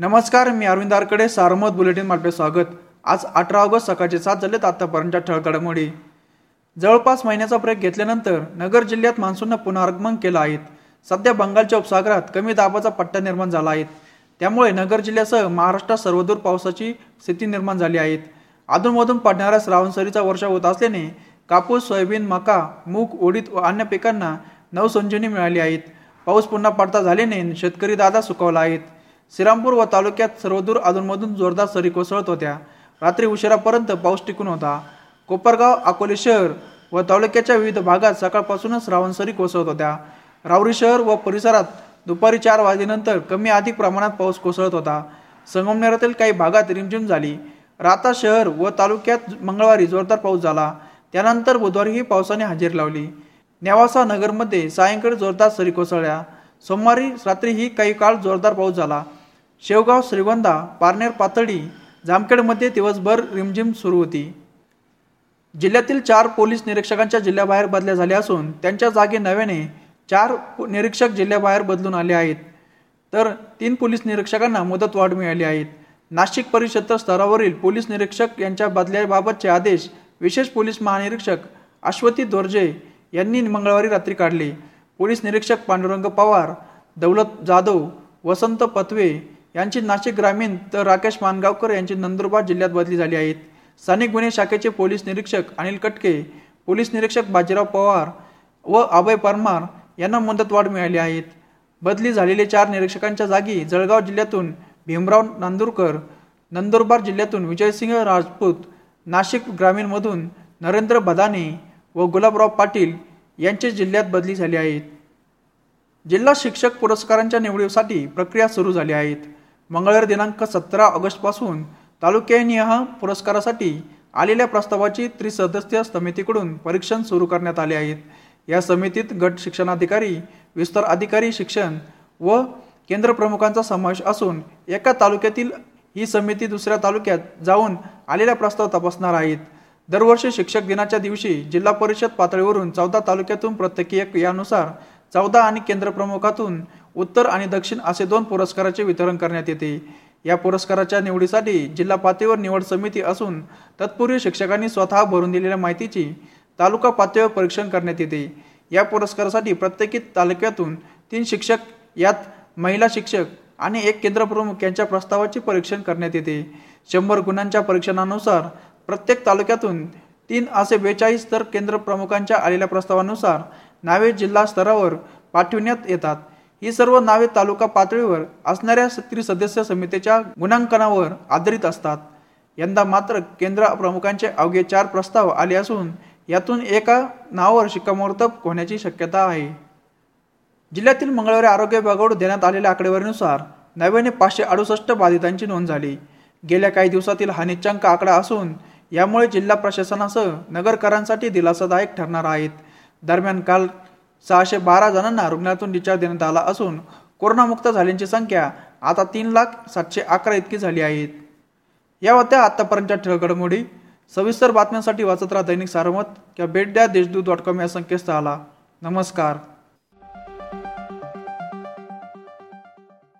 नमस्कार मी अरविंद आरकडे सारमत बुलेटिन आपले स्वागत. आज अठरा ऑगस्ट सकाळचे सात झालेत आतापर्यंतच्या ठळक घडामोडी. जवळपास महिन्याचा ब्रेक घेतल्यानंतर नगर जिल्ह्यात मान्सूननं पुनरागमन केलं आहे. सध्या बंगालच्या उपसागरात कमी दाबाचा पट्टा निर्माण झाला आहे. त्यामुळे नगर जिल्ह्यासह महाराष्ट्रात सर्वदूर पावसाची स्थिती निर्माण झाली आहे. अधूनमधून पडणाऱ्या श्रावणसरीचा वर्षा होत असल्याने कापूस सोयाबीन मका मूग उडीद व अन्य पिकांना नवसंजीवनी मिळाली आहेत. पाऊस पुन्हा पडता झाल्याने शेतकरी दादा सुकवला आहेत. श्रीरामपूर व तालुक्यात सर्वदूर अधूनमधून जोरदार सरी कोसळत होत्या. रात्री उशिरापर्यंत पाऊस टिकून होता. कोपरगाव अकोले शहर व तालुक्याच्या विविध भागात सकाळपासूनच रावण सरी कोसळत होत्या. रावरी शहर व परिसरात दुपारी चार वाजेनंतर कमी अधिक प्रमाणात पाऊस कोसळत होता. संगमनेरातील काही भागात रिमझिम झाली. राता शहर व तालुक्यात मंगळवारी जोरदार पाऊस झाला. त्यानंतर बुधवारीही पावसाने हजेरी लावली. नेवासा नगरमध्ये सायंकाळी जोरदार सरी कोसळल्या. सोमवारी रात्रीही काही काळ जोरदार पाऊस झाला. शेवगाव श्रीवंदा पारनेर पातळी जामखेडमध्ये दिवसभर रिमझिम सुरू होती. जिल्ह्यातील चार पोलीस निरीक्षकांच्या जिल्ह्याबाहेर बदल्या झाल्या असून त्यांच्या जागी नव्याने चार निरीक्षक जिल्ह्याबाहेर बदलून आले आहेत. तर तीन पोलीस निरीक्षकांना मुदतवाढ मिळाली आहेत नाशिक परिक्षेत्र स्तरावरील पोलीस निरीक्षक यांच्या बदल्याबाबतचे आदेश विशेष पोलीस महानिरीक्षक अश्वती दोर्जे यांनी मंगळवारी रात्री काढले. पोलीस निरीक्षक पांडुरंग पवार दौलत जाधव वसंत पथवे यांची नाशिक ग्रामीण तर राकेश मानगावकर यांची नंदुरबार जिल्ह्यात बदली झाली आहेत स्थानिक गुन्हे शाखेचे पोलीस निरीक्षक अनिल कटके पोलीस निरीक्षक बाजीराव पवार व अभय परमार यांना मुदतवाढ मिळाली आहेत बदली झालेले चार निरीक्षकांच्या जागी जळगाव जिल्ह्यातून भीमराव नांदुरकर नंदुरबार जिल्ह्यातून विजयसिंह राजपूत नाशिक ग्रामीणमधून नरेंद्र बदाने व गुलाबराव पाटील यांचे जिल्ह्यात बदली झाली आहेत जिल्हा शिक्षक पुरस्कारांच्या निवडीसाठी प्रक्रिया सुरू झाली आहेत मंगळवार दिनांक सतरा ऑगस्टपासून तालुक्यानिह पुरस्कारासाठी आलेल्या प्रस्तावाची त्रिसदस्यीय समितीकडून परीक्षण सुरू करण्यात आले आहेत. या समितीत गट शिक्षणाधिकारी विस्तार अधिकारी शिक्षण व केंद्र प्रमुखांचा समावेश असून एका तालुक्यातील ही समिती दुसऱ्या तालुक्यात जाऊन आलेल्या प्रस्ताव तपासणार आहेत. दरवर्षी शिक्षक दिनाच्या दिवशी जिल्हा परिषद पातळीवरून चौदा तालुक्यातून प्रत्येकी एक यानुसार चौदा आणि केंद्र प्रमुखातून उत्तर आणि दक्षिण असे दोन पुरस्काराचे वितरण करण्यात येते. या पुरस्काराच्या निवडीसाठी जिल्हा पातळीवर निवड समिती असून तत्पूर्वी शिक्षकांनी स्वतः भरून दिलेल्या माहितीची तालुका पातळीवर परीक्षण करण्यात येते. या पुरस्कारासाठी प्रत्येकी तालुक्यातून तीन शिक्षक यात महिला शिक्षक आणि एक केंद्र प्रमुख यांच्या प्रस्तावाचे परीक्षण करण्यात येते. शंभर गुणांच्या परीक्षणानुसार प्रत्येक तालुक्यातून तीन असे बेचाळीस तर केंद्र प्रमुखांच्या आलेल्या प्रस्तावानुसार नावे जिल्हा स्तरावर पाठविण्यात येतात. ही सर्व नावे तालुका पातळीवर असणाऱ्या त्रिसदस्य समितीच्या गुणांकनावर आधारित असतात. यंदा मात्र केंद्र प्रमुखांचे अवघे चार प्रस्ताव आले असून यातून एका नावावर शिक्कामोर्तब होण्याची शक्यता आहे. जिल्ह्यातील मंगळवारी आरोग्य विभागावर देण्यात आलेल्या आकडेवारीनुसार नव्याने पाचशे अडुसष्ट बाधितांची नोंद झाली. गेल्या काही दिवसातील हा निच्चांक आकडा असून यामुळे जिल्हा प्रशासनासह नगरकरांसाठी दिलासादायक ठरणार आहेत. दरम्यान काल सहाशे बारा जणांना रुग्णालयातून डिस्चार्ज देण्यात आला असून कोरोनामुक्त झाल्यांची संख्या आता तीन लाख सातशे अकरा इतकी झाली आहेत या होत्या आत्तापर्यंतच्या ठळक घडामोडी सविस्तर बातम्यांसाठी वाचत राहा दैनिक सारमत किंवा भेट द्या देशदूत डॉट कॉम या संकेतस्थळाला. नमस्कार.